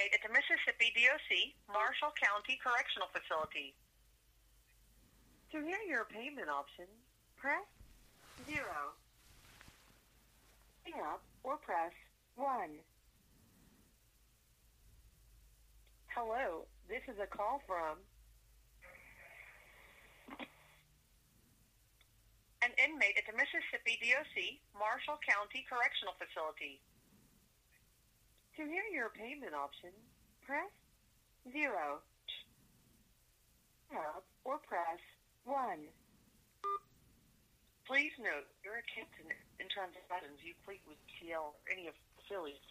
inmate at the Mississippi DOC Marshall County Correctional Facility. To hear your payment option, press 0. Hang up or press 1. Hello, this is a call from An inmate at the Mississippi DOC Marshall County Correctional Facility. To hear your payment option, press 0. Hang up or press 1. Please note your accounts and and transactions you complete with TL or any of affiliates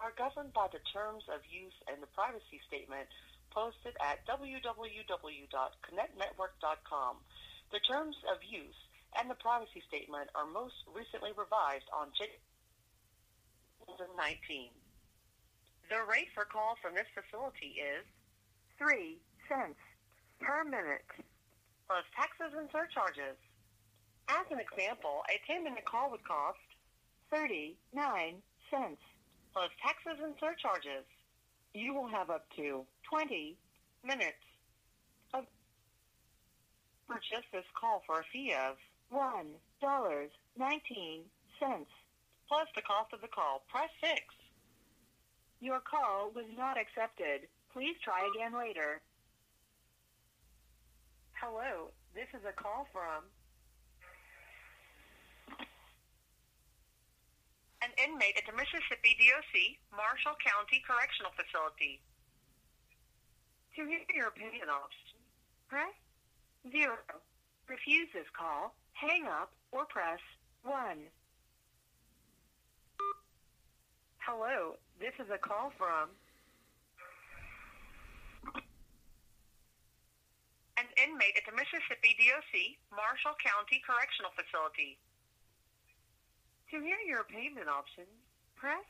are governed by the terms of use and the privacy statement posted at www.connectnetwork.com. The terms of use and the privacy statement are most recently revised on January 2019. The rate for calls from this facility is 3 cents per minute. plus taxes and surcharges. As an example, a 10-minute call would cost 39 cents. plus taxes and surcharges. You will have up to 20 Minutes of just this call for a fee of $1.19. plus the cost of the call. Press 6. Your call was not accepted. Please try again later. Hello, this is a call from An inmate at the Mississippi DOC Marshall County Correctional Facility. To hear your opinion option, press 0. Refuse this call, hang up, or press 1. Hello, this is a call from An inmate at the Mississippi DOC Marshall County Correctional Facility. To hear your payment options, press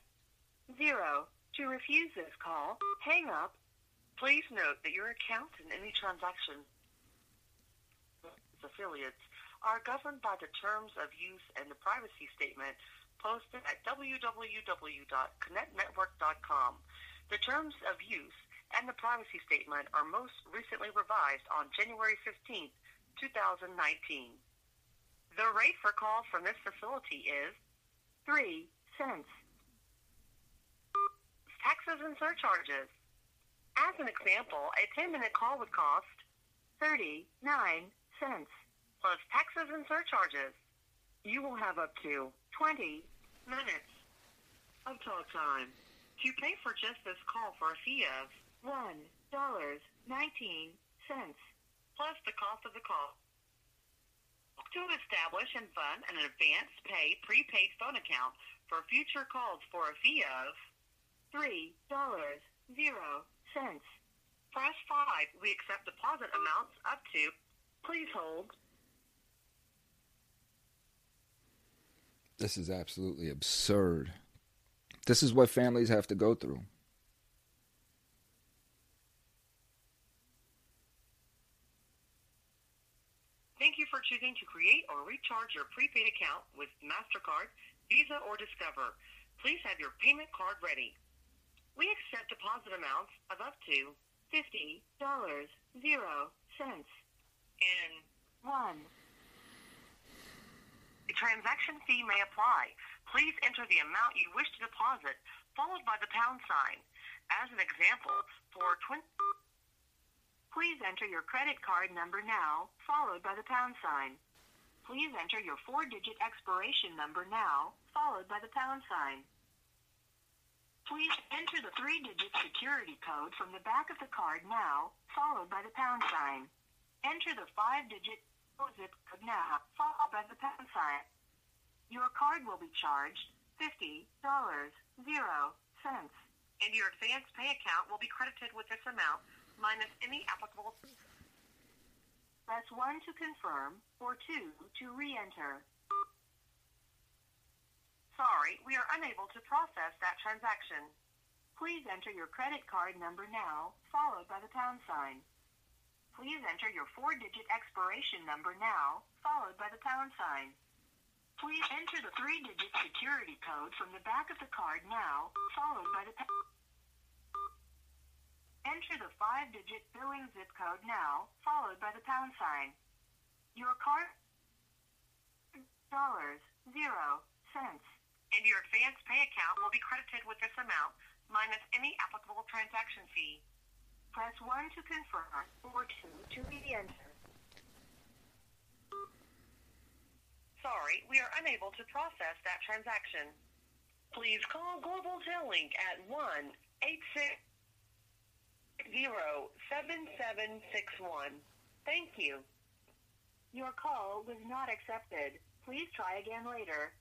0. To refuse this call, hang up. Please note that your account and any transaction affiliates are governed by the terms of use and the privacy statement posted at www.connectnetwork.com. The terms of use and the privacy statement are most recently revised on January 15, 2019. The rate for calls from this facility is 3 cents. taxes and surcharges. As an example, a 10-minute call would cost 39 cents. plus taxes and surcharges. You will have up to 20 minutes of talk time to pay for just this call for a fee of $1.19. plus the cost of the call. To establish and fund an advance pay prepaid phone account for future calls for a fee of $3.0. press 5. We accept deposit amounts up to please hold. This is absolutely absurd. This is what families have to go through. Thank you for choosing to create or recharge your prepaid account with MasterCard, Visa, or Discover. Please have your payment card ready. We accept deposit amounts of up to $50. cents. and 1. A transaction fee may apply. Please enter the amount you wish to deposit, followed by the pound sign. As an example, for 20 Please enter your credit card number now, followed by the pound sign. Please enter your four-digit expiration number now, followed by the pound sign. Please enter the three-digit security code from the back of the card now, followed by the pound sign. Enter the five-digit zip code now, followed by the pound sign. Your card will be charged $50. Zero cents. and your advance pay account will be credited with this amount minus any applicable fees. Press 1 to confirm or 2 to re-enter. Sorry, we are unable to process that transaction. Please enter your credit card number now, followed by the pound sign. Please enter your four-digit expiration number now, followed by the pound sign. Please enter the three-digit security code from the back of the card now, followed by the pound enter the five-digit billing zip code now, followed by the pound sign. Your card dollars zero cents. And your advance pay account will be credited with this amount minus any applicable transaction fee. Press one to confirm or two to re-enter. Sorry, we are unable to process that transaction. Please call Global Link at 1 7761 Thank you. Your call was not accepted. Please try again later.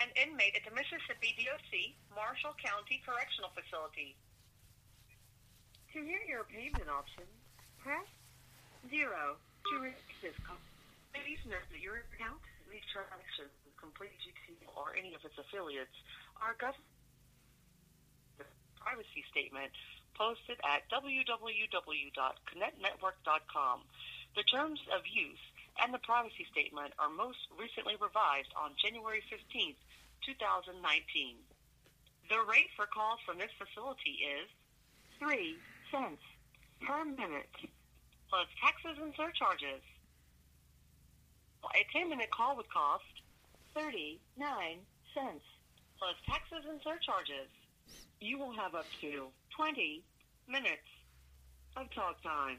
An inmate at the Mississippi DOC Marshall County Correctional Facility. To hear your payment options, press zero to reach this call. Please note that your account, these transactions, complete GT or any of its affiliates are governed privacy statement posted at www.connectnetwork.com. The terms of use and the privacy statement are most recently revised on January 15th, 2019. The rate for calls from this facility is 3 cents per minute. plus taxes and surcharges. A 10-minute call would cost 39 cents. plus taxes and surcharges. You will have up to 20 minutes of talk time.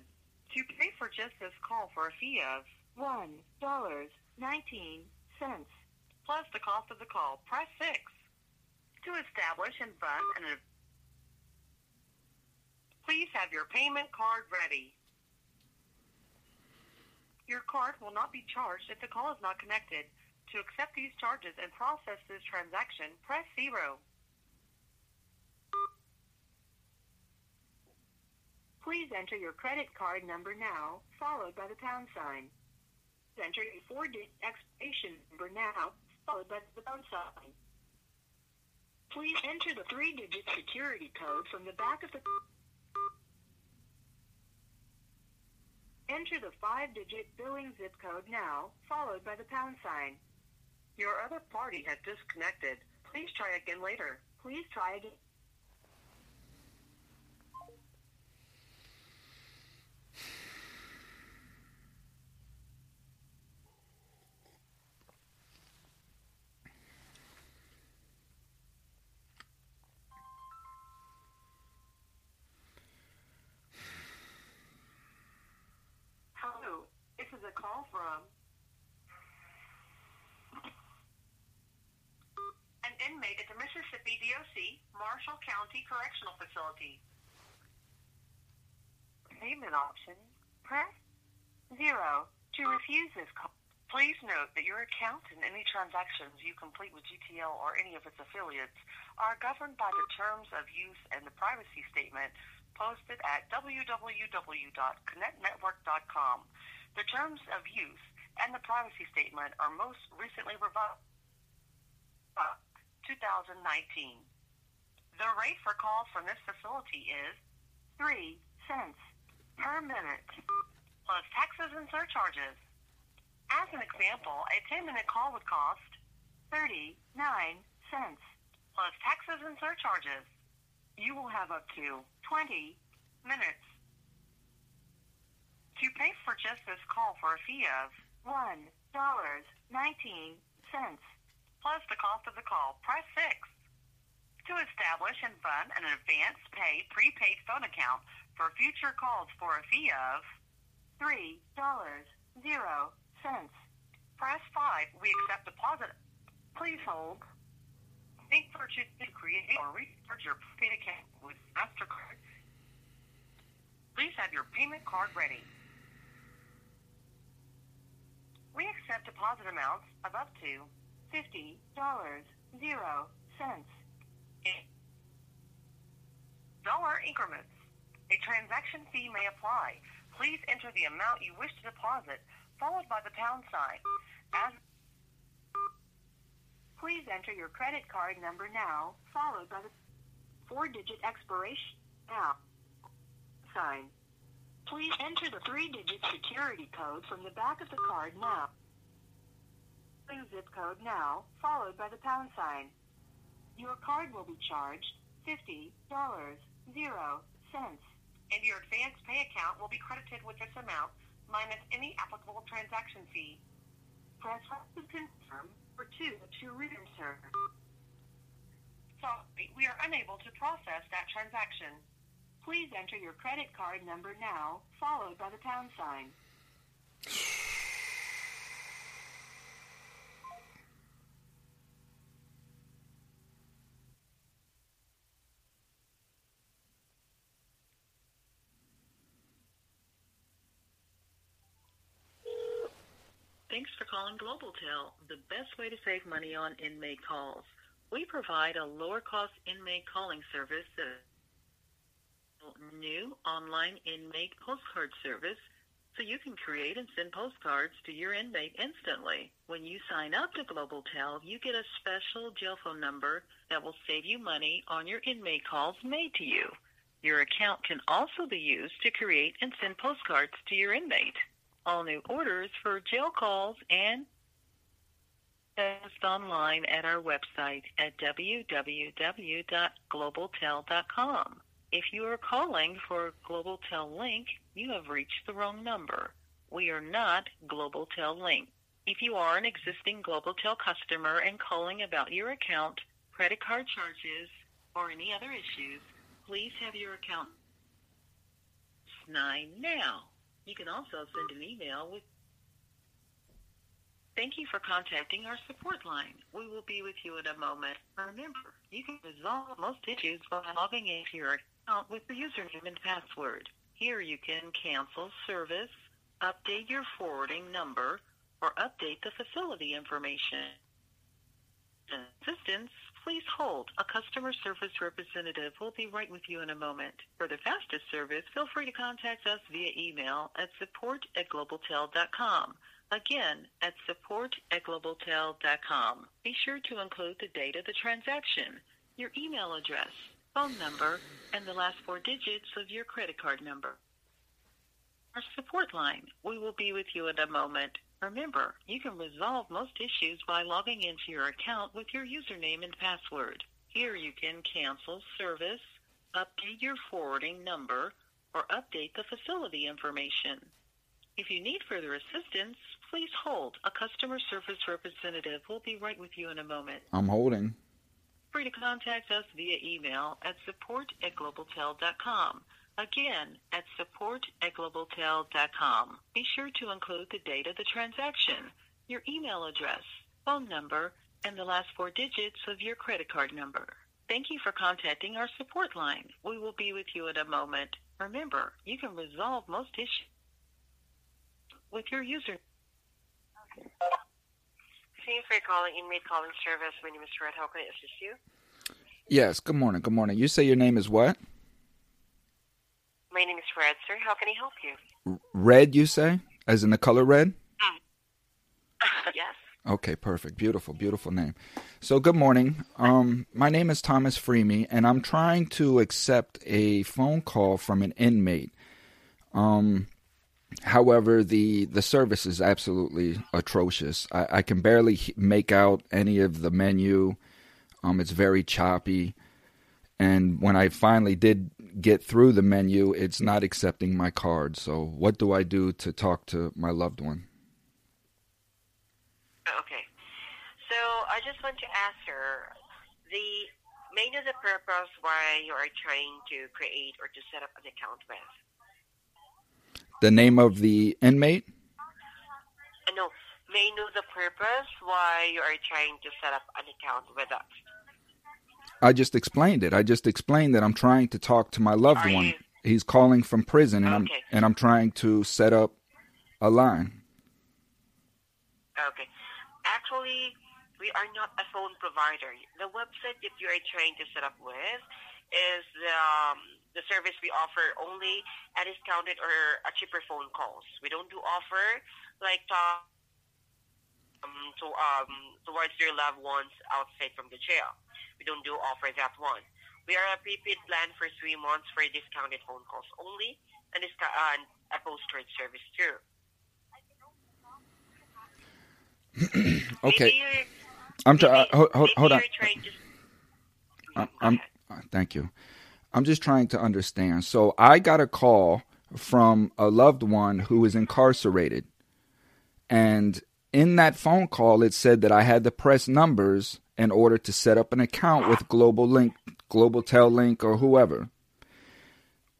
To pay for just this call for a fee of One dollars nineteen cents. Plus the cost of the call, press 6. To establish and fund an Please have your payment card ready. Your card will not be charged if the call is not connected. To accept these charges and process this transaction, press 0. Please enter your credit card number now, followed by the pound sign. Enter your four-digit expiration number now, followed by the pound sign. Please enter the three-digit security code from the back of the Enter the five-digit billing zip code now, followed by the pound sign. Your other party has disconnected. Please try again later. Please try again. Hello, this is a call from an inmate at the Mississippi DOC County Correctional Facility. Payment options, press 0 to refuse this call. Please note that your account and any transactions you complete with GTL or any of its affiliates are governed by the terms of use and the privacy statement posted at www.connectnetwork.com. The terms of use and the privacy statement are most recently revised 2019. The rate for calls from this facility is 3 cents per minute. plus taxes and surcharges. As an example, a 10-minute call would cost 39 cents. plus taxes and surcharges. You will have up to 20 minutes to pay for just this call for a fee of One dollars nineteen cents. plus the cost of the call. Press 6. To establish and fund an advance pay prepaid phone account for future calls for a fee of Three dollars zero cents. press 5. We accept deposit. Please hold. Think purchase to create or recharge your prepaid account with MasterCard. Please have your payment card ready. We accept deposit amounts of up to Fifty dollars zero cents. Dollar increments. A transaction fee may apply. Please enter the amount you wish to deposit, followed by the pound sign. As Please enter your credit card number now, followed by the four-digit expiration now sign. Please enter the three-digit security code from the back of the card now. Zip code now, followed by the pound sign. Your card will be charged $50, zero cents. And your advance pay account will be credited with this amount minus any applicable transaction fee. Press 1 to confirm or 2 to register. Sorry, we are unable to process that transaction. Please enter your credit card number now, followed by the pound sign. Thanks for calling GlobalTel, the best way to save money on inmate calls. We provide a lower cost inmate calling service that new online inmate postcard service so you can create and send postcards to your inmate instantly. When you sign up to GlobalTel, you get a special jail phone number that will save you money on your inmate calls made to you. Your account can also be used to create and send postcards to your inmate. All new orders for jail calls and test online at our website at www.globaltel.com. If you are calling for GlobalTel Link, you have reached the wrong number. We are not GlobalTel Link. If you are an existing GlobalTel customer and calling about your account, credit card charges, or any other issues, please have your account 9 now. You can also send an email with Thank you for contacting our support line. We will be with you in a moment. Remember, you can resolve most issues by logging into your account with the username and password. Here you can cancel service, update your forwarding number, or update the facility information. Assistance, please hold. A customer service representative will be right with you in a moment. For the fastest service, feel free to contact us via email at support at globaltel.com. Again, at support at globaltel.com. Be sure to include the date of the transaction, your email address, phone number, and the last four digits of your credit card number. Our support line. We will be with you in a moment. Remember, you can resolve most issues by logging into your account with your username and password. Here you can cancel service, update your forwarding number, or update the facility information. If you need further assistance, please hold. A customer service representative will be right with you in a moment. I'm holding. Free to contact us via email at support at globaltel.com. Again, at support at globaltel.com. Be sure to include the date of the transaction, your email address, phone number, and the last four digits of your credit card number. Thank you for contacting our support line. We will be with you in a moment. Remember, you can resolve most issues with your user. Thank you for calling Inmate Calling Service. My name is Red. How can I assist you? Yes, good morning, good morning. You say your name is what? My name is Red, sir. How can I help you? Red, you say? As in the color red? yes. Okay, perfect. Beautiful, beautiful name. So, good morning. Um, my name is Thomas Freemy, and I'm trying to accept a phone call from an inmate. Um, however, the the service is absolutely atrocious. I, I can barely make out any of the menu. Um, it's very choppy, and when I finally did get through the menu, it's not accepting my card. So, what do I do to talk to my loved one? Okay. So I just want to ask her the main of the purpose why you are trying to create or to set up an account with. The name of the inmate? Uh, no, may know the purpose why you are trying to set up an account with us. I just explained it. I just explained that I'm trying to talk to my loved Are one. you- He's calling from prison, and Okay. I'm and I'm trying to set up a line. Okay. Actually, we are not a phone provider. The website that you are trying to set up with is the, um, the service we offer only at discounted or a cheaper phone calls. We don't do offer like talk um, to um, towards your loved ones outside from the jail. We don't do offer that one. We are a prepaid plan for three months for discounted phone calls only and uh, a postcard service too. okay. I'm trying. maybe- hold, on. I- Go I'm, uh, thank you. I'm just trying to understand. So I got a call from a loved one who is incarcerated, and in that phone call, it said that I had to press numbers in order to set up an account with Global Link, Global Tel Link, or whoever.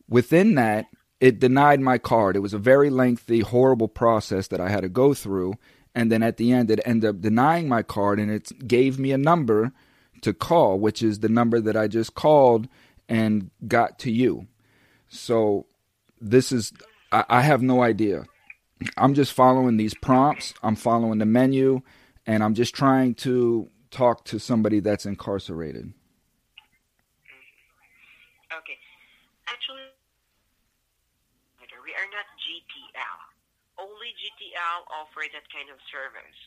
Within that, it denied my card. It was a very lengthy, horrible process that I had to go through. And then at the end, it ended up denying my card and it gave me a number to call, which is the number that I just called and got to you. So this is, I, I have no idea. I'm just following these prompts, I'm following the menu, and I'm just trying to talk to somebody that's incarcerated. Okay. Actually, we are not GTL. Only GTL offer that kind of service.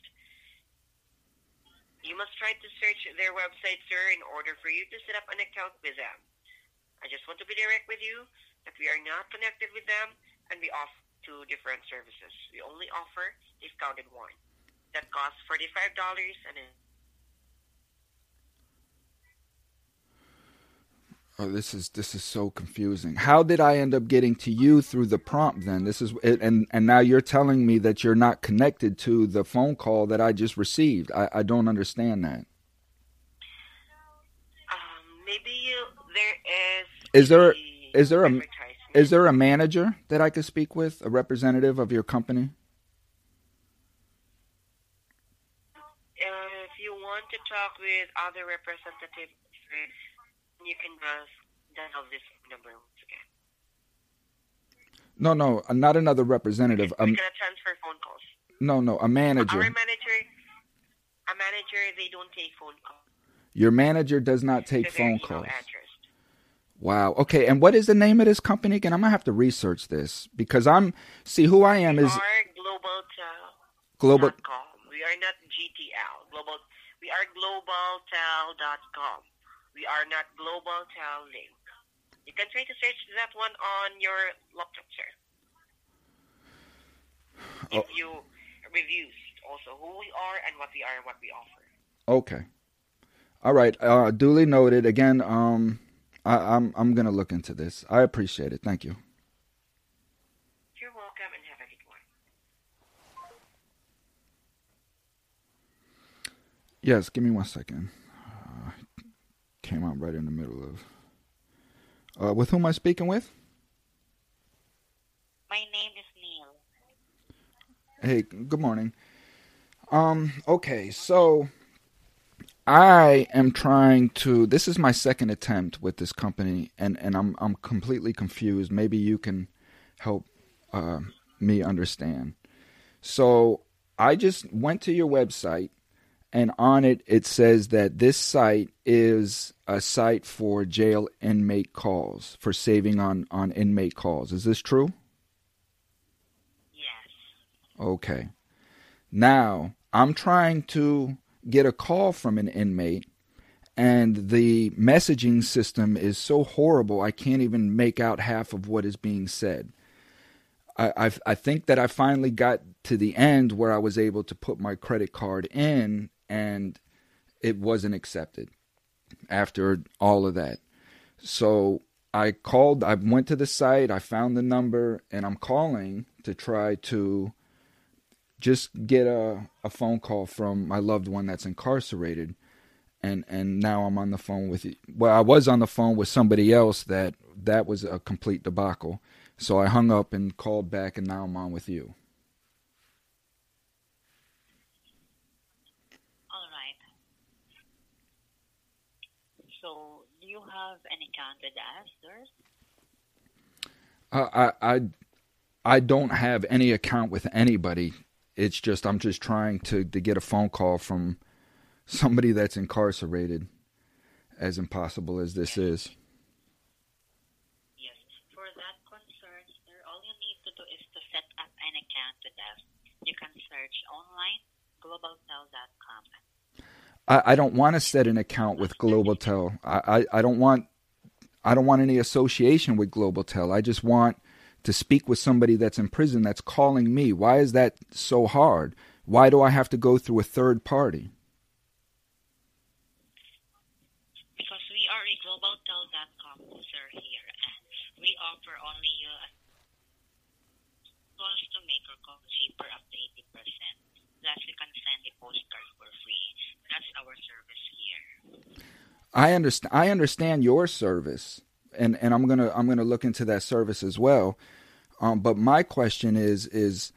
You must try to search their website, sir, in order for you to set up an account with them. I just want to be direct with you that we are not connected with them and we offer two different services. We only offer discounted one. That costs $45 and then Oh, this is this is so confusing. How did I end up getting to you through the prompt? Then this is and and now you're telling me that you're not connected to the phone call that I just received. I, I don't understand that. um, maybe you, there is. Is there- the is there a- Is there a manager that I could speak with, a representative of your company? Uh, if you want to talk with other representatives, you can just dial this number once again. No, no, uh, not another representative. We're Um, gonna transfer phone calls. no, no, a manager. Our manager. a manager, they don't take phone calls. Your manager does not take their phone calls. Wow. Okay. And what is the name of this company again? I'm gonna have to research this because I'm see who I am We is are global tel. global. dot com. We are not GTL. Global. We are globaltel.com. We are not global tel link. You can try to search that one on your laptop, sir. If Oh. you reviews also who we are and what we are and what we offer. Okay. All right. Uh, duly noted. Again, um, I, I'm I'm gonna look into this. I appreciate it. Thank you. You're welcome and have a good one. Yes. Give me one second. Came out right in the middle of. Uh, with whom am I speaking with? My name is Neil. Hey, good morning. Um, okay, so I am trying to this is my second attempt with this company and and I'm I'm completely confused. Maybe you can help uh, me understand. So, I just went to your website and on it it says that this site is a site for jail inmate calls, for saving on on inmate calls. Is this true? Yes. Okay. Now, I'm trying to get a call from an inmate, and the messaging system is so horrible, I can't even make out half of what is being said. I, I, I think that I finally got to the end where I was able to put my credit card in, and it wasn't accepted after all of that. So I called, I went to the site, I found the number, and I'm calling to try to just get a, a phone call from my loved one that's incarcerated and and now I'm on the phone with. Well, I was on the phone with somebody else that that was a complete debacle. So I hung up and called back and now I'm on with you. All right. So, do any account with us, sir? I I I, don't have any account with anybody. It's just I'm just trying to to get a phone call from somebody that's incarcerated as impossible as this is. Yes. For that concern, sir, all you need to do is to set up an account with us. You can search online globaltel.com. I, I don't want to set an account with GlobalTel. I, I, I don't want I don't want any association with GlobalTel. I just want to speak with somebody that's in prison that's calling me? Why is that so hard? Why do I have to go through a third party? Because we are a globaltel.com user here and we offer only you calls to make or call cheaper up to 80%. Plus we can send a postcard for free. That's our service here. I understand I understand your service and and I'm going to I'm to look into that service as well. Um, but my question is is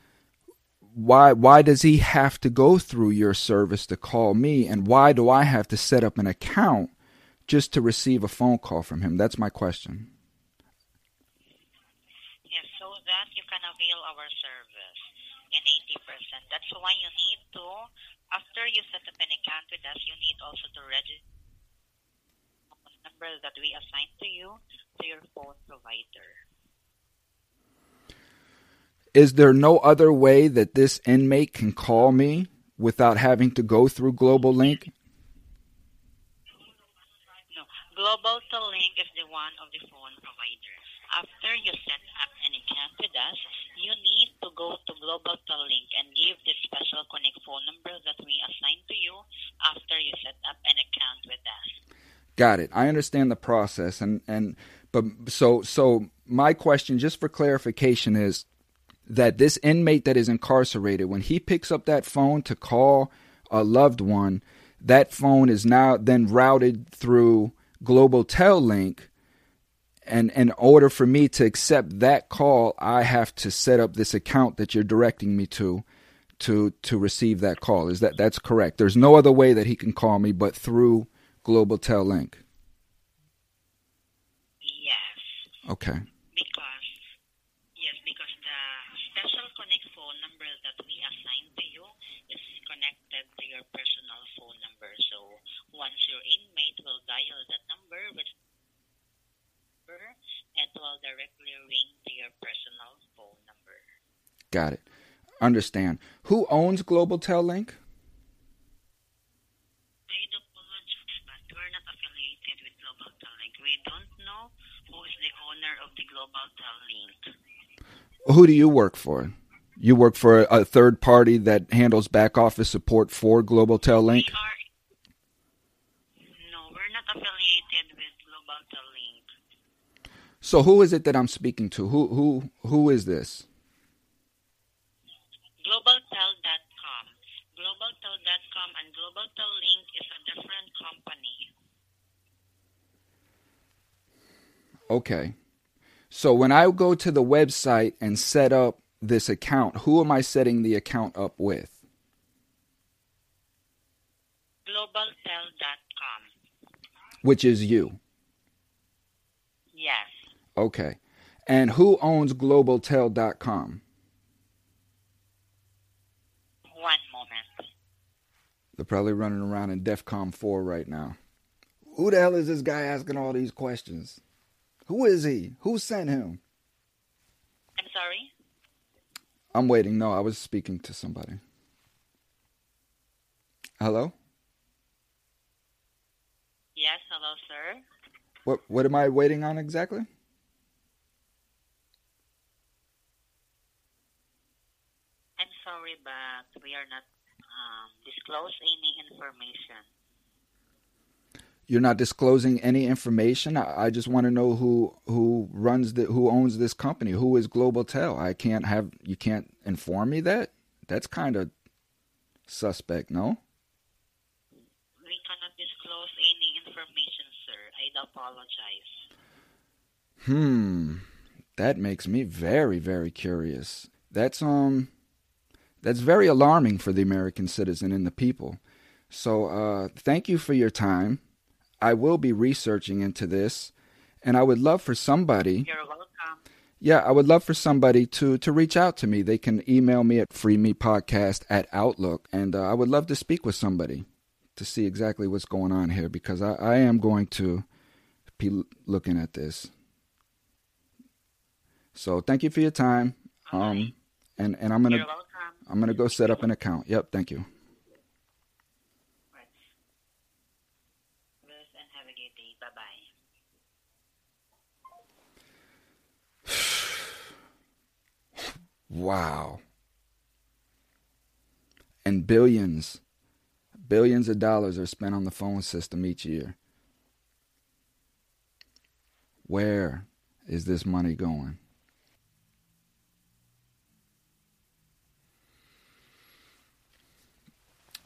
why why does he have to go through your service to call me and why do I have to set up an account just to receive a phone call from him? That's my question. Yes, so that you can avail our service in 80%. That's why you need to, after you set up an account with us, you need also to register number that we assign to you to your phone provider. Is there no other way that this inmate can call me without having to go through Global Link? No, Global Link is the one of the phone provider. After you set up an account with us, you need to go to Global Link and give the special connect phone number that we assign to you after you set up an account with us. Got it. I understand the process and and but so so my question just for clarification is that this inmate that is incarcerated when he picks up that phone to call a loved one, that phone is now then routed through Global Tel Link and in order for me to accept that call, I have to set up this account that you're directing me to to to receive that call. Is that that's correct? There's no other way that he can call me but through Global Tel Link. Yes. Okay. Because, yes, because the special connect phone number that we assign to you is connected to your personal phone number. So once your inmate will dial that number, which it will directly ring to your personal phone number. Got it. Understand. Who owns Global Tel Link? I do apologize, but we're not affiliated with Global Link. We don't know who is the owner of the Global Link. Who do you work for? You work for a third party that handles back office support for Global Tel Link? We are, no, we're not affiliated with Global Link. So who is it that I'm speaking to? Who who who is this? GlobalTel.com. GlobalTel.com and GlobalTel Link is a different company. Okay. So when I go to the website and set up this account, who am I setting the account up with? GlobalTel.com. Which is you. Yes. Okay. And who owns globaltel.com? One moment. They're probably running around in DEFCON 4 right now. Who the hell is this guy asking all these questions? Who is he? Who sent him? I'm sorry? I'm waiting. No, I was speaking to somebody. Hello? Yes, hello, sir. What what am I waiting on exactly? I'm sorry, but we are not um, disclose any information. You're not disclosing any information. I, I just want to know who who runs the who owns this company. Who is Global Tel? I can't have you can't inform me that. That's kind of suspect, no? We cannot disclose any information, sir. I apologize. Hmm. That makes me very very curious. That's um that's very alarming for the American citizen and the people. So, uh thank you for your time. I will be researching into this, and I would love for somebody. You're welcome. Yeah, I would love for somebody to to reach out to me. They can email me at freemeatpodcast at Outlook, and uh, I would love to speak with somebody to see exactly what's going on here because I, I am going to be looking at this. So thank you for your time. Um, and and I'm gonna. I'm gonna go set up an account. Yep, thank you. Right. Bless and have a good day. Bye bye. Wow. And billions, billions of dollars are spent on the phone system each year. Where is this money going?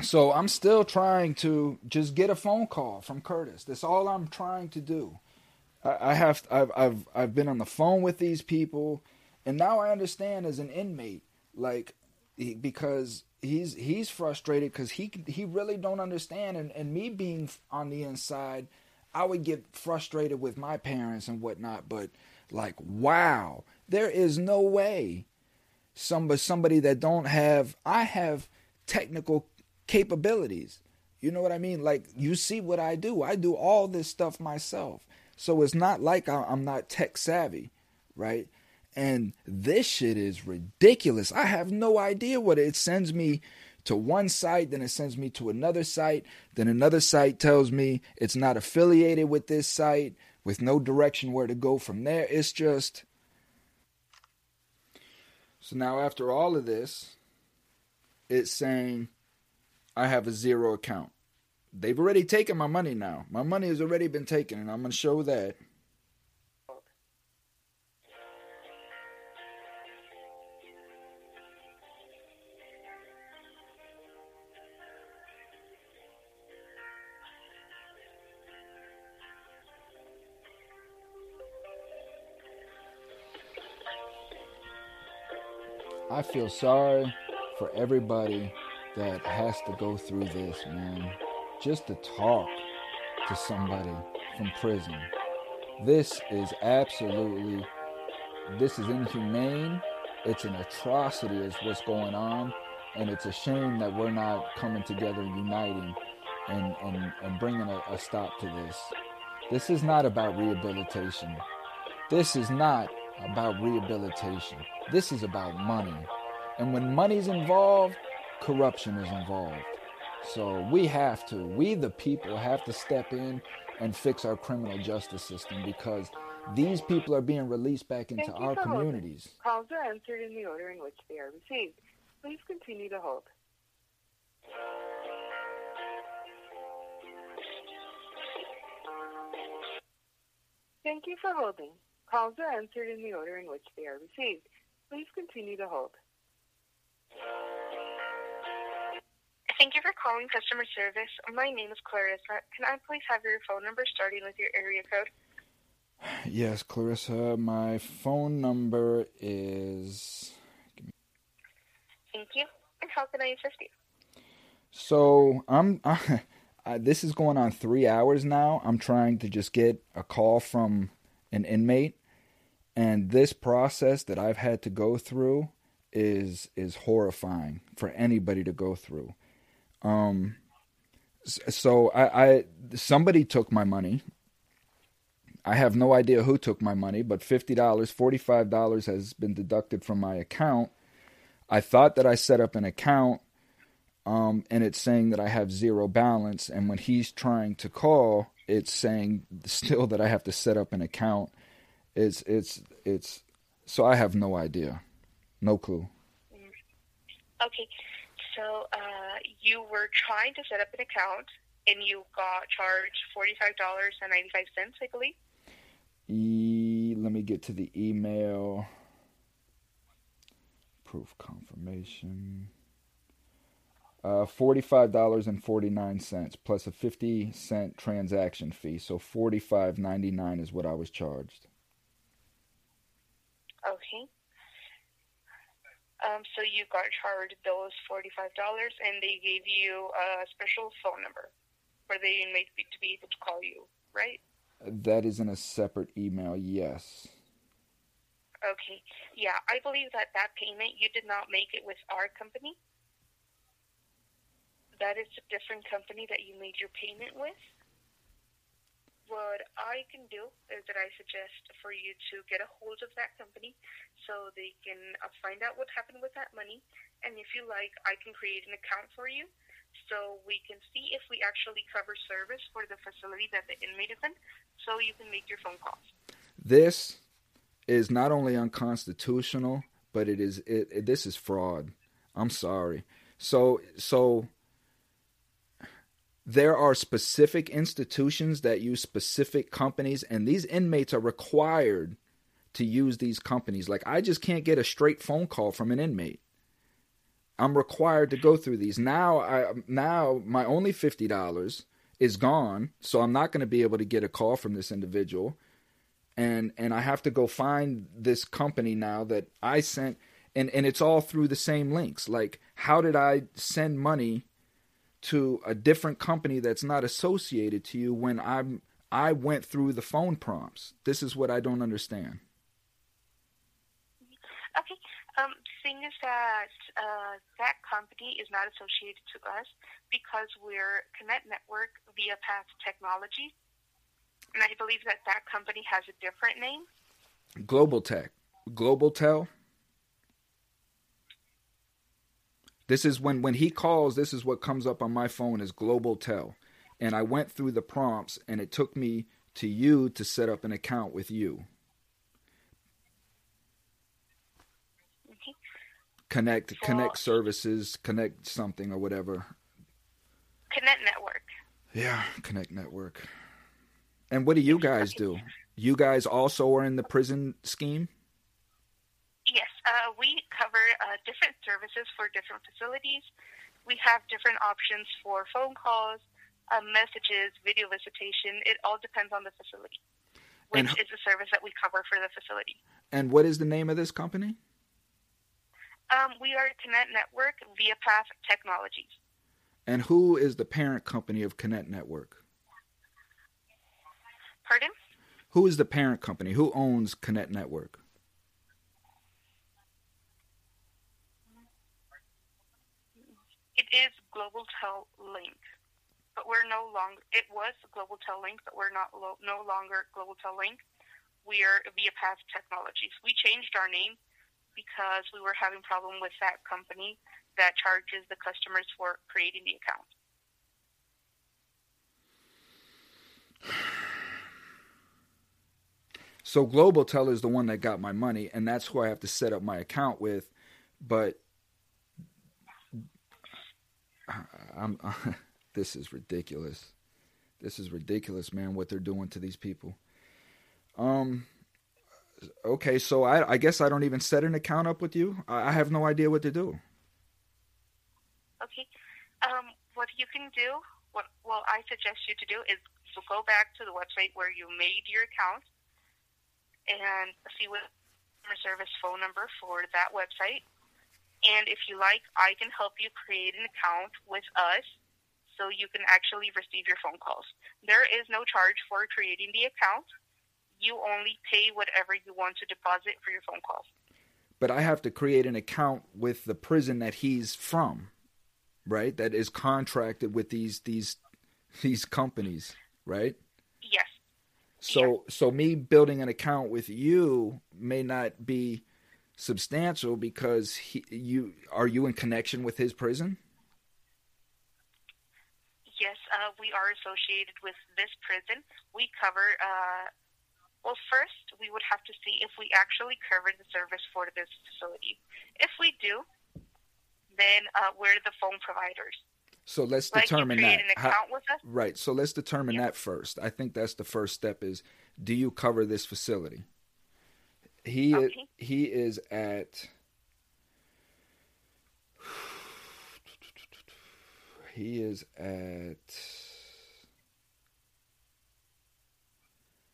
So I'm still trying to just get a phone call from Curtis. That's all I'm trying to do. I, have I've I've I've been on the phone with these people, and now I understand as an inmate, like because he's he's frustrated because he he really don't understand, and and me being on the inside, I would get frustrated with my parents and whatnot. But like, wow, there is no way somebody somebody that don't have I have technical capabilities. You know what I mean? Like you see what I do. I do all this stuff myself. So it's not like I'm not tech savvy, right? And this shit is ridiculous. I have no idea what it, it sends me to one site, then it sends me to another site, then another site tells me it's not affiliated with this site with no direction where to go from there. It's just So now after all of this, it's saying I have a zero account. They've already taken my money now. My money has already been taken, and I'm going to show that. Feel sorry for everybody that has to go through this, man. Just to talk to somebody from prison. This is absolutely, this is inhumane. It's an atrocity, is what's going on. And it's a shame that we're not coming together, uniting, and, and, and bringing a, a stop to this. This is not about rehabilitation. This is not about rehabilitation. This is about money. And when money's involved, corruption is involved. So we have to, we the people have to step in and fix our criminal justice system because these people are being released back into our communities. Holding. Calls are answered in the order in which they are received. Please continue to hold. Thank you for holding. Calls are answered in the order in which they are received. Please continue to hold. Thank you for calling customer service. My name is Clarissa. Can I please have your phone number starting with your area code? Yes, Clarissa. My phone number is. Thank you. And how can I assist you? So I'm. I, this is going on three hours now. I'm trying to just get a call from an inmate, and this process that I've had to go through is is horrifying for anybody to go through. Um, so I, I somebody took my money. I have no idea who took my money, but fifty dollars, forty five dollars has been deducted from my account. I thought that I set up an account, um, and it's saying that I have zero balance. And when he's trying to call, it's saying still that I have to set up an account. It's it's it's so I have no idea, no clue. Okay, so uh, you were trying to set up an account and you got charged $45.95, I believe. E- let me get to the email. Proof confirmation. Uh, forty-five dollars and forty-nine cents plus a fifty cent transaction fee. So forty-five ninety-nine is what I was charged. Okay. Um, so you got charged those $45 and they gave you a special phone number for the inmate to be able to call you, right? That is in a separate email, yes. Okay. Yeah, I believe that that payment, you did not make it with our company. That is a different company that you made your payment with what I can do is that I suggest for you to get a hold of that company so they can uh, find out what happened with that money. And if you like, I can create an account for you so we can see if we actually cover service for the facility that the inmate is in so you can make your phone calls. This is not only unconstitutional, but it is it, it this is fraud. I'm sorry. So so there are specific institutions that use specific companies and these inmates are required to use these companies. Like I just can't get a straight phone call from an inmate. I'm required to go through these. Now I now my only $50 is gone, so I'm not going to be able to get a call from this individual. And and I have to go find this company now that I sent and and it's all through the same links. Like how did I send money to a different company that's not associated to you when I'm I went through the phone prompts? This is what I don't understand. Okay. Um, thing is that uh, that company is not associated to us because we're Connect Network ViaPath Technology, and I believe that that company has a different name. Global Tech, Global Tel. This is when when he calls. This is what comes up on my phone is Global Tel, and I went through the prompts, and it took me to you to set up an account with you. connect so, connect services, connect something or whatever. Connect network. Yeah, connect network. And what do you guys do? You guys also are in the prison scheme? Uh, we cover uh, different services for different facilities. We have different options for phone calls, uh, messages, video visitation. It all depends on the facility, which and, is the service that we cover for the facility. And what is the name of this company? Um, we are Connect Network ViaPath Technologies. And who is the parent company of Connect Network? Pardon? Who is the parent company? Who owns Connect Network? It is Tel Link, but we're no longer. It was Global Link, but we're not lo- no longer Global Link. We are ViaPath Technologies. We changed our name because we were having problem with that company that charges the customers for creating the account. So Global Tel is the one that got my money, and that's who I have to set up my account with. But I'm, this is ridiculous. This is ridiculous, man. What they're doing to these people. Um, okay, so I, I guess I don't even set an account up with you. I, I have no idea what to do. Okay. Um, what you can do, what well I suggest you to do is go back to the website where you made your account and see what customer service phone number for that website. And if you like, I can help you create an account with us so you can actually receive your phone calls. There is no charge for creating the account you only pay whatever you want to deposit for your phone calls. But I have to create an account with the prison that he's from, right? That is contracted with these these these companies, right? Yes. So so me building an account with you may not be substantial because he, you are you in connection with his prison? Yes, uh, we are associated with this prison. We cover uh, well, first, we would have to see if we actually cover the service for this facility. If we do, then uh, we're the phone providers. So let's like determine that. How, right. So let's determine yeah. that first. I think that's the first step is do you cover this facility? He okay. is, he is at he is at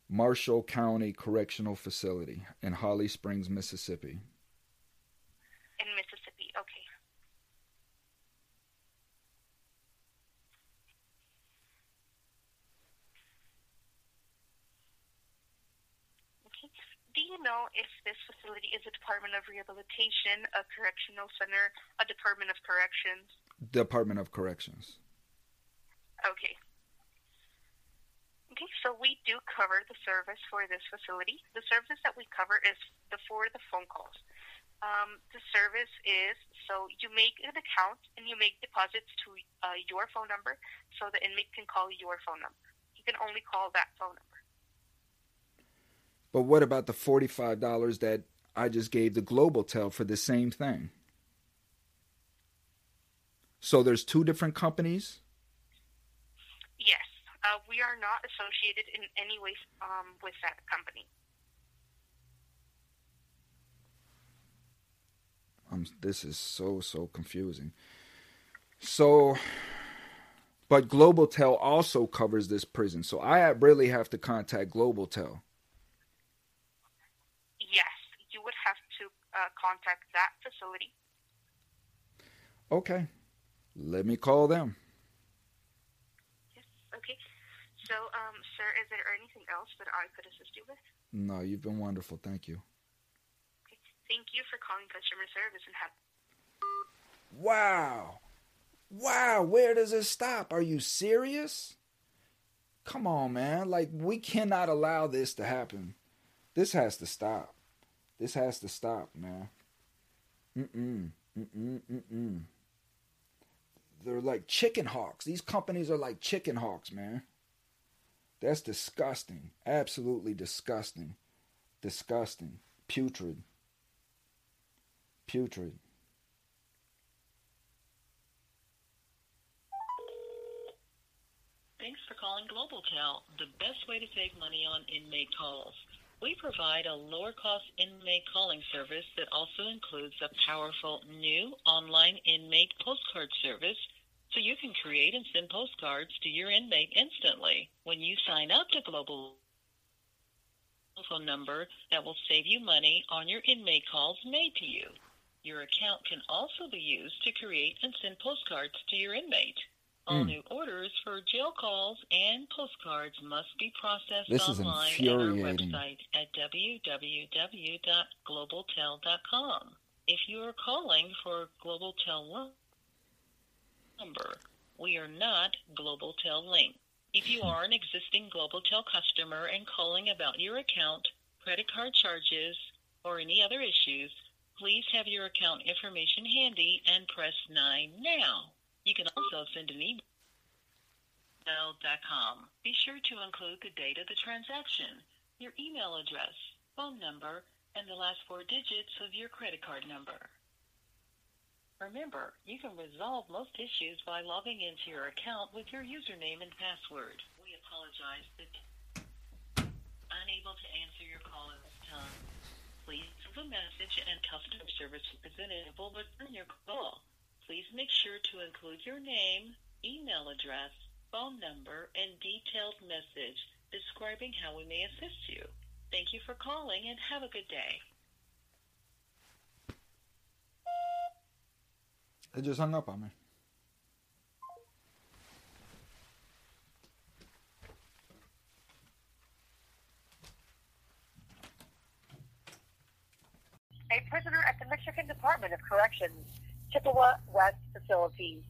Marshall County Correctional Facility in Holly Springs, Mississippi. In Mississippi, okay. Okay. Do you know if this facility is a Department of Rehabilitation, a correctional center, a Department of Corrections? Department of Corrections. Okay. Okay, so we do cover the service for this facility. The service that we cover is the for the phone calls. Um, the service is so you make an account and you make deposits to uh, your phone number, so the inmate can call your phone number. He can only call that phone number. But what about the forty-five dollars that I just gave the Global Tel for the same thing. So there's two different companies. Yes, uh, we are not associated in any way um, with that company. Um, this is so so confusing. So, but Global Tel also covers this prison, so I really have to contact Global Tel. Yes, you would have to uh, contact that facility. Okay, let me call them. Yes. Okay. So, um, sir, is there anything else that I could assist you with? No, you've been wonderful. Thank you. Okay. Thank you for calling customer service and have. Wow. Wow, where does it stop? Are you serious? Come on, man. Like, we cannot allow this to happen. This has to stop. This has to stop, man. Mm-mm. Mm-mm. Mm-mm. They're like chicken hawks. These companies are like chicken hawks, man. That's disgusting. Absolutely disgusting. Disgusting. Putrid. Putrid. Thanks for calling GlobalTel, the best way to save money on inmate calls. We provide a lower cost inmate calling service that also includes a powerful new online inmate postcard service so you can create and send postcards to your inmate instantly when you sign up to Global phone number that will save you money on your inmate calls made to you. Your account can also be used to create and send postcards to your inmate. All Mm. new orders for jail calls and postcards must be processed This is online at our website at www.globaltel.com. If you are calling for GlobalTel lo- number, we are not GlobalTel Link. If you are an existing GlobalTel customer and calling about your account, credit card charges, or any other issues, please have your account information handy and press 9 now. You can also send an email com. Be sure to include the date of the transaction, your email address, phone number, and the last four digits of your credit card number. Remember, you can resolve most issues by logging into your account with your username and password. We apologize that unable to answer your call at this time. Please leave a message and customer service representative will return your call. Please make sure to include your name, email address, phone number, and detailed message describing how we may assist you. Thank you for calling and have a good day. It just hung up on me. a prisoner at the Michigan Department of Corrections, Chippewa West Facility.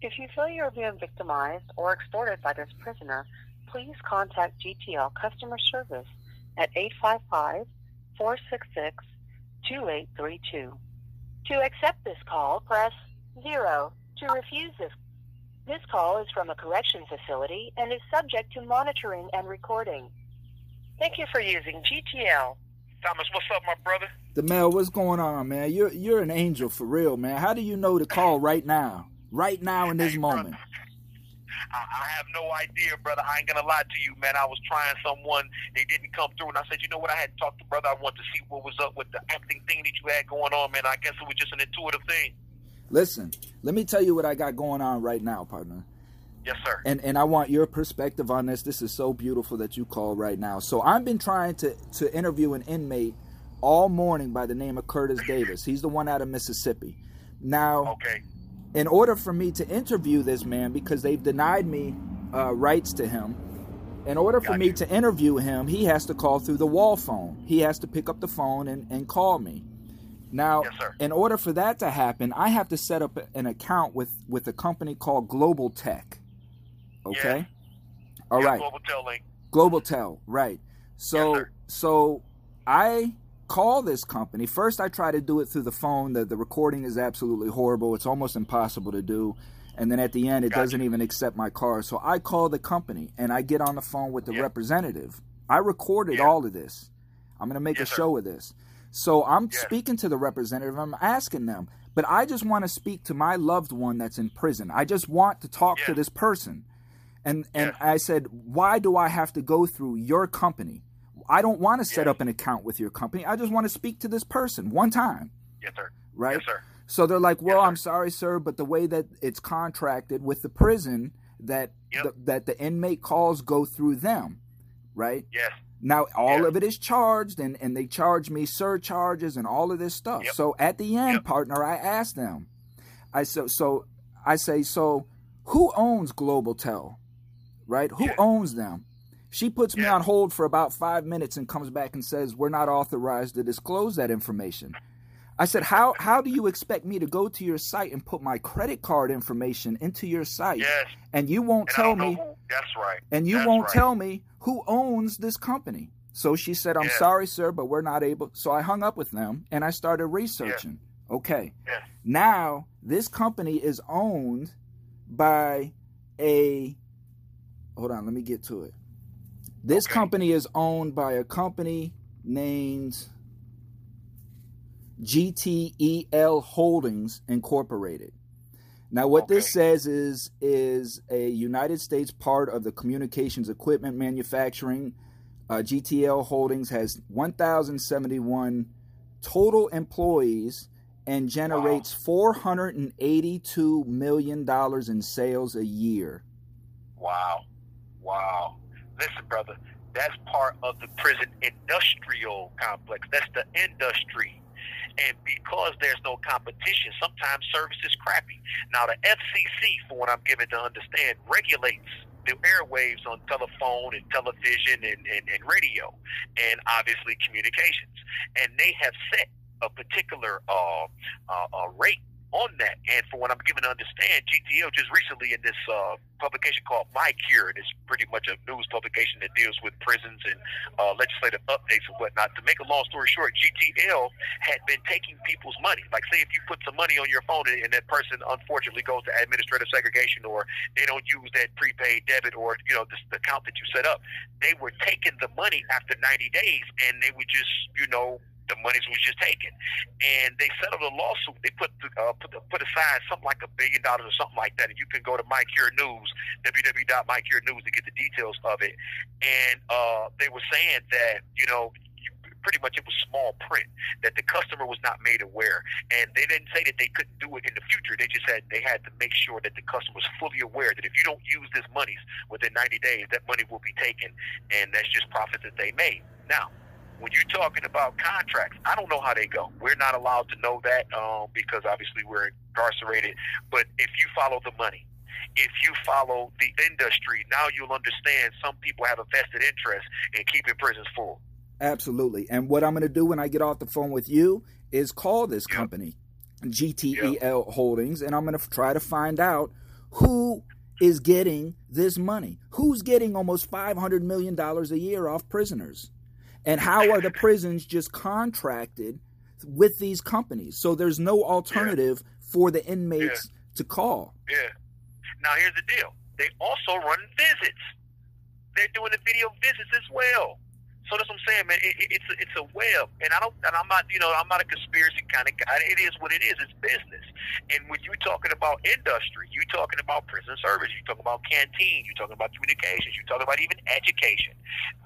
If you feel you are being victimized or extorted by this prisoner, please contact GTL Customer Service at 855-466-2832. To accept this call, press 0. To refuse this, this call is from a correction facility and is subject to monitoring and recording. Thank you for using GTL. Thomas, what's up, my brother? The Mel, what's going on, man? You're you're an angel for real, man. How do you know to call right now? Right now in this Hey, moment. brother. I, I have no idea, brother. I ain't gonna lie to you, man. I was trying someone, they didn't come through, and I said, you know what? I had to talk to brother. I wanted to see what was up with the acting thing that you had going on, man. I guess it was just an intuitive thing. Listen, let me tell you what I got going on right now, partner. Yes, sir. And and I want your perspective on this. This is so beautiful that you call right now. So I've been trying to to interview an inmate all morning by the name of Curtis Davis. He's the one out of Mississippi. Now, Okay. in order for me to interview this man, because they've denied me uh, rights to him, in order for me Gotcha. to interview him, he has to call through the wall phone. He has to pick up the phone and, and call me. Now, Yes, in order for that to happen, I have to set up an account with, with a company called Global Tech. Okay? All yeah, right. Global Tel Link. Global Tel, right. So Yes, so I call this company. First I try to do it through the phone. The the recording is absolutely horrible. It's almost impossible to do. And then at the end it Gotcha. doesn't even accept my card. So I call the company and I get on the phone with the Yeah. representative. I recorded Yeah. all of this. I'm going to make Yes, a sir. show of this. So I'm speaking to the representative. I'm asking them, but I just want to speak to my loved one that's in prison. I just want to talk to this person. And and. I said, why do I have to go through your company? I don't want to set Yes. up an account with your company. I just want to speak to this person one time, Yes, sir. right? Yes, sir. So they're like, "Well, Yes. I'm sorry, sir, but the way that it's contracted with the prison, that Yep. the, that the inmate calls go through them, right? Yes. Now all Yeah. of it is charged, and and they charge me surcharges and all of this stuff. Yep. So at the end, Yep. partner, I ask them, I so so I say, so who owns Global Tel, right? Who owns them? She puts me on hold for about five minutes and comes back and says, "We're not authorized to disclose that information." I said, "How how do you expect me to go to your site and put my credit card information into your site, Yes. and you won't And tell me, who- That's right. and you That's won't right. tell me who owns this company?" So she said, "I'm Yeah. sorry, sir, but we're not able." So I hung up with them and I started researching. Okay, Yeah. now this company is owned by a. Hold on, let me get to it. This Okay. company is owned by a company named GTEL Holdings Incorporated. Now, what this says is is a United States part of the communications equipment manufacturing. Uh, GTL Holdings has 1,071 total employees and generates 482 million dollars in sales a year. Wow. Wow. Listen, brother, that's part of the prison industrial complex. That's the industry. And because there's no competition, sometimes service is crappy. Now, the FCC, for what I'm given to understand, regulates the airwaves on telephone and television and, and, and radio, and obviously communications. And they have set a particular uh, uh, uh, rate on that. And for what I'm given to understand, GTO just recently in this uh, publication called My Cure, and it's pretty much a news publication that deals with prisons and uh, legislative updates and whatnot. To make a long story short, GTL had been taking people's money. Like, say, if you put some money on your phone and, and that person unfortunately goes to administrative segregation or they don't use that prepaid debit or, you know, this, the account that you set up, they were taking the money after 90 days and they would just, you know, the money was just taken, and they settled a lawsuit. They put uh, put put aside something like a billion dollars or something like that. And you can go to MyCure News, www.mycure News, to get the details of it. And uh, they were saying that you know pretty much it was small print that the customer was not made aware, and they didn't say that they couldn't do it in the future. They just said they had to make sure that the customer was fully aware that if you don't use this monies within 90 days, that money will be taken, and that's just profits that they made. Now when you're talking about contracts, I don't know how they go. We're not allowed to know that um, because obviously we're incarcerated. But if you follow the money, if you follow the industry, now you'll understand some people have a vested interest in keeping prisons full. Absolutely. And what I'm going to do when I get off the phone with you is call this company, GTEL Holdings, and I'm going to try to find out who is getting this money. Who's getting almost $500 million a year off prisoners? And how are the prisons just contracted with these companies? So there's no alternative for the inmates to call. Yeah. Now here's the deal. They also run visits. They're doing the video visits as well. So that's what I'm saying, man. It, it, it's a, it's a web, and I don't, and I'm not, you know, I'm not a conspiracy kind of guy. It is what it is. It's business. And when you're talking about industry, you're talking about prison service, you're talking about canteen, you're talking about communications, you're talking about even education.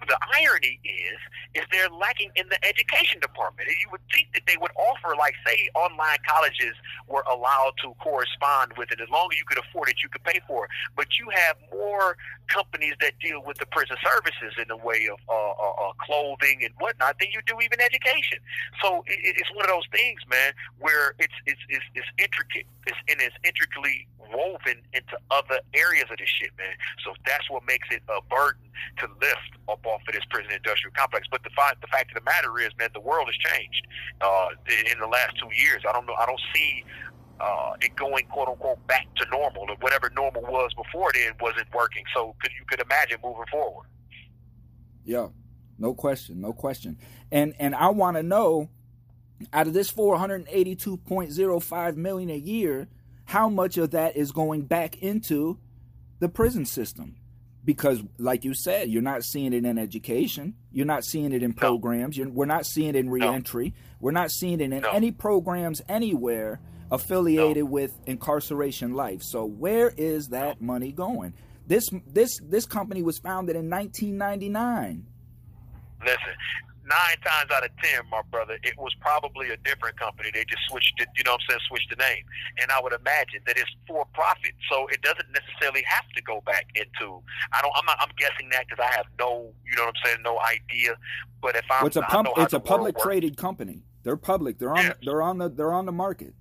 The irony is, is they're lacking in the education department. And you would think that they would offer, like, say, online colleges were allowed to correspond with it. As long as you could afford it, you could pay for it. But you have more companies that deal with the prison services in the way of uh, uh, uh, clothing and whatnot than you do even education. So it, it- it's one of those things, man, where it's it's it's, it's intricate, it's, and it's intricately woven into other areas of this shit, man. So that's what makes it a burden to lift up off of this prison industrial complex. But the fact the fact of the matter is, man, the world has changed uh, in the last two years. I don't know. I don't see uh, it going quote unquote back to normal or whatever normal was before then wasn't working. So could you could imagine moving forward. Yeah, no question, no question. And and I want to know out of this 482.05 million a year, how much of that is going back into the prison system? because like you said you're not seeing it in education. You're not seeing it in programs. You're, we're not seeing it in reentry. We're not seeing it in any programs anywhere affiliated with incarceration life. So where is that money going? This this this company was founded in 1999 Listen, nine times out of ten, my brother, it was probably a different company. They just switched it, you know what I'm saying, switched the name. And I would imagine that it's for profit. So it doesn't necessarily have to go back into I don't I'm not I'm guessing that because I have no you know what I'm saying, no idea. But if I'm Well, it's a pump, it's a public works. traded company they're public they're on they're on the they're on the market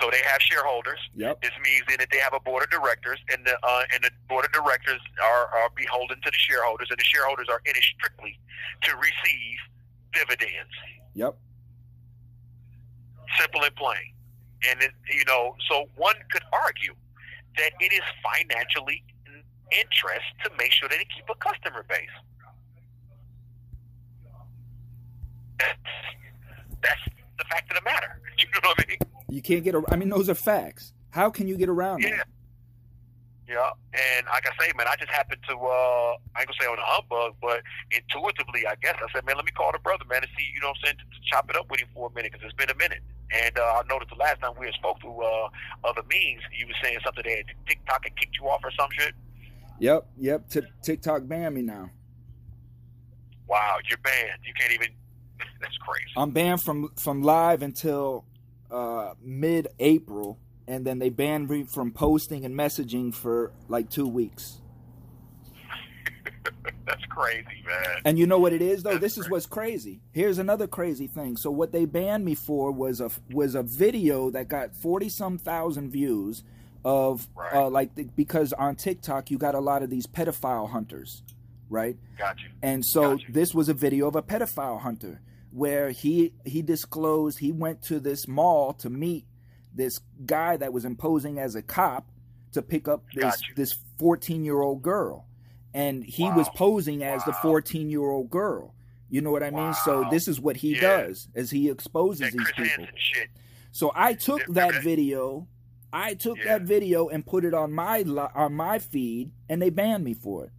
So they have shareholders. Yep. This means then that they have a board of directors, and the uh, and the board of directors are, are beholden to the shareholders, and the shareholders are in it strictly to receive dividends. yep Simple and plain. And it, you know, so one could argue that it is financially in interest to make sure that they keep a customer base. That's, that's the fact of the matter. You know what I mean? You can't get I mean those are facts how can you get around Yeah. that Yeah, and like I say, man, I just happened to, uh, I ain't gonna say on a humbug, but intuitively, I guess, I said, man, let me call the brother, man, and see, you know what I'm saying, to, to chop it up with him for a minute, because it's been a minute. And uh, I noticed the last time we had spoke to uh, other means, you were saying something that TikTok had kicked you off or some shit. yep yep T- tiktok banned me now Wow, you're banned. You can't even, that's crazy. i'm banned from from live until uh mid-april and then they banned me from posting and messaging for like two weeks That's crazy, man. And you know what it is though? This is what's crazy. Here's another crazy thing. So what they banned me for was a was a video that got 40 some thousand views of uh, like the, because on TikTok you got a lot of these pedophile hunters, right? Got you. And so this was a video of a pedophile hunter where he he disclosed he went to this mall to meet this guy that was imposing as a cop to pick up this this 14 year old girl. And he was posing as the 14 year old girl. You know what i mean? So this is what he does as he exposes these people. so i took that video i took that video and put it on my on my feed and they banned me for it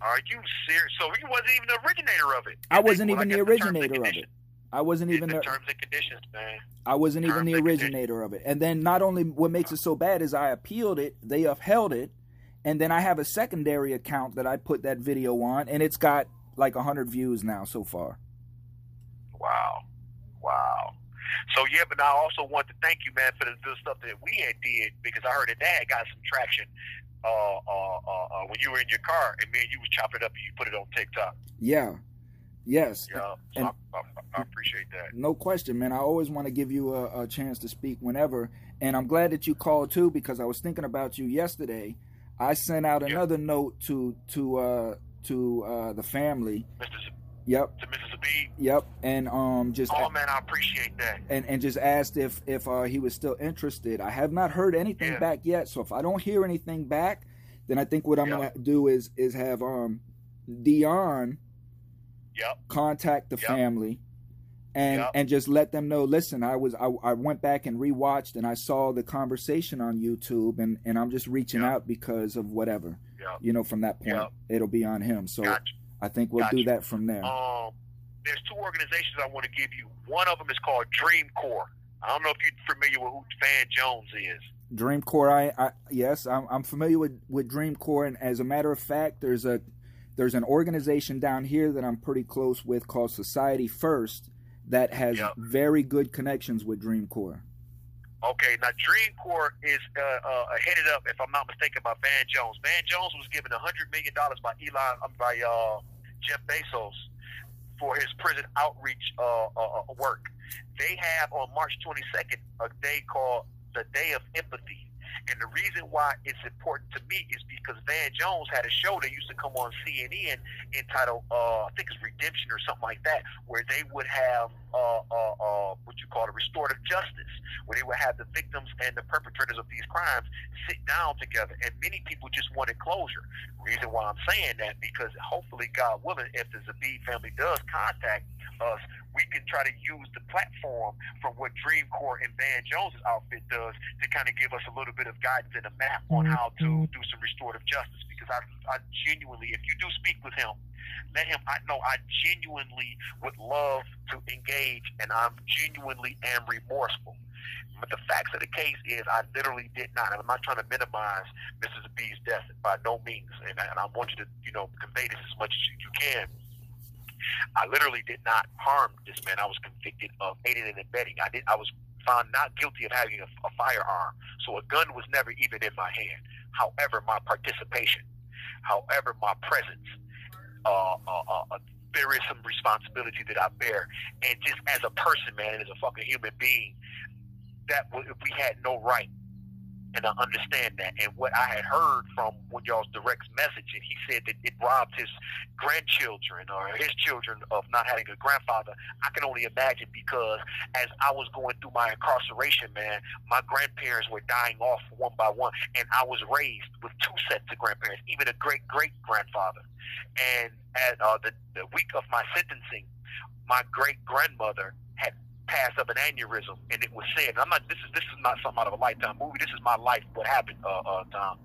Are you serious? So he wasn't even the originator of it. i wasn't Well, I even the originator of it i wasn't even The the terms and conditions, man. I wasn't even the originator of it. And then not only what makes it so bad is I appealed it, they upheld it, and then I have a secondary account that I put that video on, and it's got like hundred views now so far. Wow. Wow. So yeah, but I also want to thank you, man, for the, the stuff that we had did because I heard that that got some traction uh, uh, uh, uh, when you were in your car and me and you was chopping it up and you put it on TikTok. Yeah. Yes. Yeah, so I, I, I appreciate that. No question, man. I always want to give you a, a chance to speak whenever, and I'm glad that you called too because I was thinking about you yesterday. I sent out another note to to uh, to uh, the family. Yep. To Mississippi. Yep. And um, just Oh man, I appreciate that. and and just asked if if uh, he was still interested. I have not heard anything Yeah. back yet. So if I don't hear anything back, then I think what I'm gonna do is is have um Dion Yep. contact the Yep. family and Yep. and just let them know. Listen, I was I, I went back and rewatched and I saw the conversation on YouTube and and I'm just reaching out because of whatever Yep. you know from that point Yep. it'll be on him. So Gotcha. I think we'll Gotcha. do that from there. Um, there's two organizations I want to give you. One of them is called Dream Corps. I don't know if you're familiar with who Van Jones is. Dream Corps, I, I yes, I'm, I'm familiar with with Dream Dreamcore, and as a matter of fact, there's a there's an organization down here that I'm pretty close with called Society First that has very good connections with Dream Dreamcore. Okay, now Dream Corps is uh, uh, headed up, if I'm not mistaken, by Van Jones. Van Jones was given hundred million dollars by Elon, um, by uh, Jeff Bezos for his prison outreach uh, uh, uh, work. They have on March 22nd a day called the Day of Empathy. And the reason why it's important to me is because Van Jones had a show that used to come on CNN entitled, I think it's Redemption or something like that, where they would have uh, uh, uh, what you call a restorative justice, where they would have the victims and the perpetrators of these crimes sit down together. And many people just wanted closure. Reason why I'm saying that because hopefully, God willing, if the Zabid family does contact us, we can try to use the platform from what Dream Corps and Van Jones's outfit does to kind of give us a little bit of guidance and a map on how to do some restorative justice. Because I, I genuinely, if you do speak with him, let him. I know I genuinely would love to engage, and I'm genuinely am remorseful. But the facts of the case is, I literally did not. I'm not trying to minimize Mrs. B's death by no means, and I, and I want you to, you know, convey this as much as you can I literally did not harm this man. I was convicted of aiding and abetting. I did. I was found not guilty of having a, a firearm, so a gun was never even in my hand. However, my participation, however, my presence, uh, uh, uh, uh there is some responsibility that I bear, and just as a person, man, and as a fucking human being, that we had no right and I understand that. And what I had heard from one y'all's direct message, and he said that it robbed his grandchildren or his children of not having a grandfather. I can only imagine because as I was going through my incarceration, man, my grandparents were dying off one by one, and I was raised with two sets of grandparents, even a great great grandfather. And at uh, the, the week of my sentencing, my great grandmother had passed of an aneurysm, and it was said, I'm not. This is this is not something out of a lifetime movie. This is my life. What happened, uh, uh, Tom?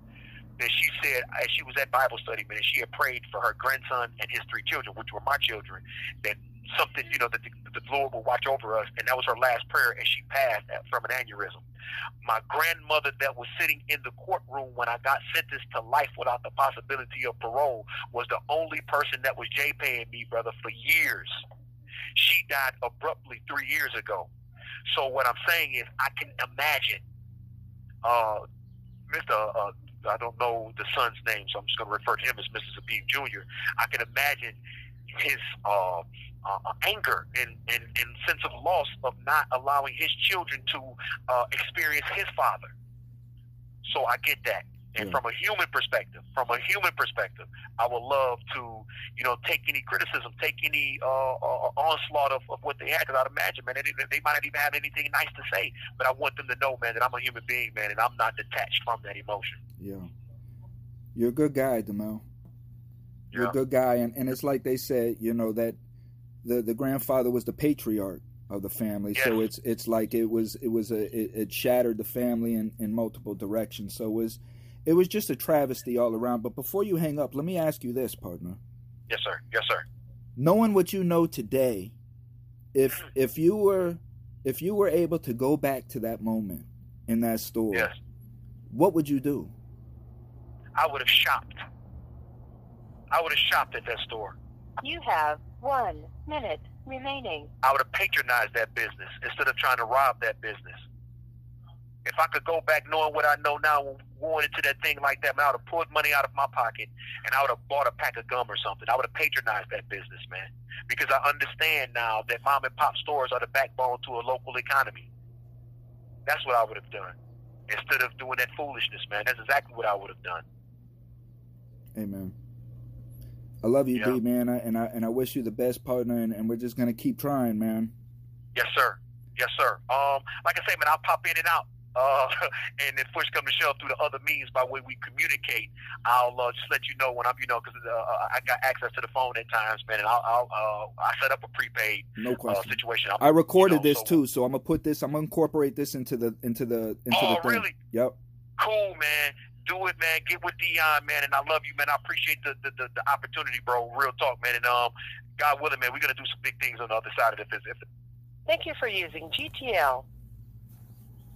That she said as she was at Bible study, man, she had prayed for her grandson and his three children, which were my children, that something, you know, that the, the Lord will watch over us. And that was her last prayer, and she passed from an aneurysm. My grandmother, that was sitting in the courtroom when I got sentenced to life without the possibility of parole, was the only person that was J paying me, brother, for years. She died abruptly three years ago. So what I'm saying is, I can imagine, uh, Mr. Uh, I don't know the son's name, so I'm just going to refer to him as Mrs. Zabib Jr. I can imagine his uh, uh, anger and, and, and sense of loss of not allowing his children to uh, experience his father. So I get that. And yeah. from a human perspective, from a human perspective, I would love to, you know, take any criticism, take any uh, uh, onslaught of, of what they had. Because I'd imagine, man, they, they might not even have anything nice to say. But I want them to know, man, that I'm a human being, man, and I'm not detached from that emotion. Yeah. You're a good guy, Demel. You're yeah. a good guy. And, and it's like they said, you know, that the, the grandfather was the patriarch of the family. Yes. So it's it's like it was it was a it, it shattered the family in, in multiple directions. So it was it was just a travesty all around. But before you hang up, let me ask you this, partner. Yes, sir. Yes, sir. Knowing what you know today, if mm-hmm. if you were if you were able to go back to that moment in that store, yes. what would you do? I would have shopped. I would have shopped at that store. You have one minute remaining. I would have patronized that business instead of trying to rob that business if I could go back knowing what I know now, going into that thing like that, man, I would have pulled money out of my pocket and I would have bought a pack of gum or something. I would have patronized that business, man, because I understand now that mom and pop stores are the backbone to a local economy. That's what I would have done instead of doing that foolishness, man. That's exactly what I would have done. Amen. I love you, yeah. D, man, I, and I and I wish you the best, partner. And, and we're just gonna keep trying, man. Yes, sir. Yes, sir. Um, like I say, man, I'll pop in and out. Uh, and if push come to shove through the other means by way we communicate, I'll uh, just let you know when I'm, you know, because uh, I got access to the phone at times, man, and I'll, I'll uh, I set up a prepaid no uh, question. situation. i recorded you know, this so, too, so I'm gonna put this, I'm gonna incorporate this into the into the into oh, the thing. really? Yep. Cool, man. Do it, man. Get with Dion, man, and I love you, man. I appreciate the, the, the, the opportunity, bro. Real talk, man. And um, God willing, man, we're gonna do some big things on the other side of this. If Thank you for using GTL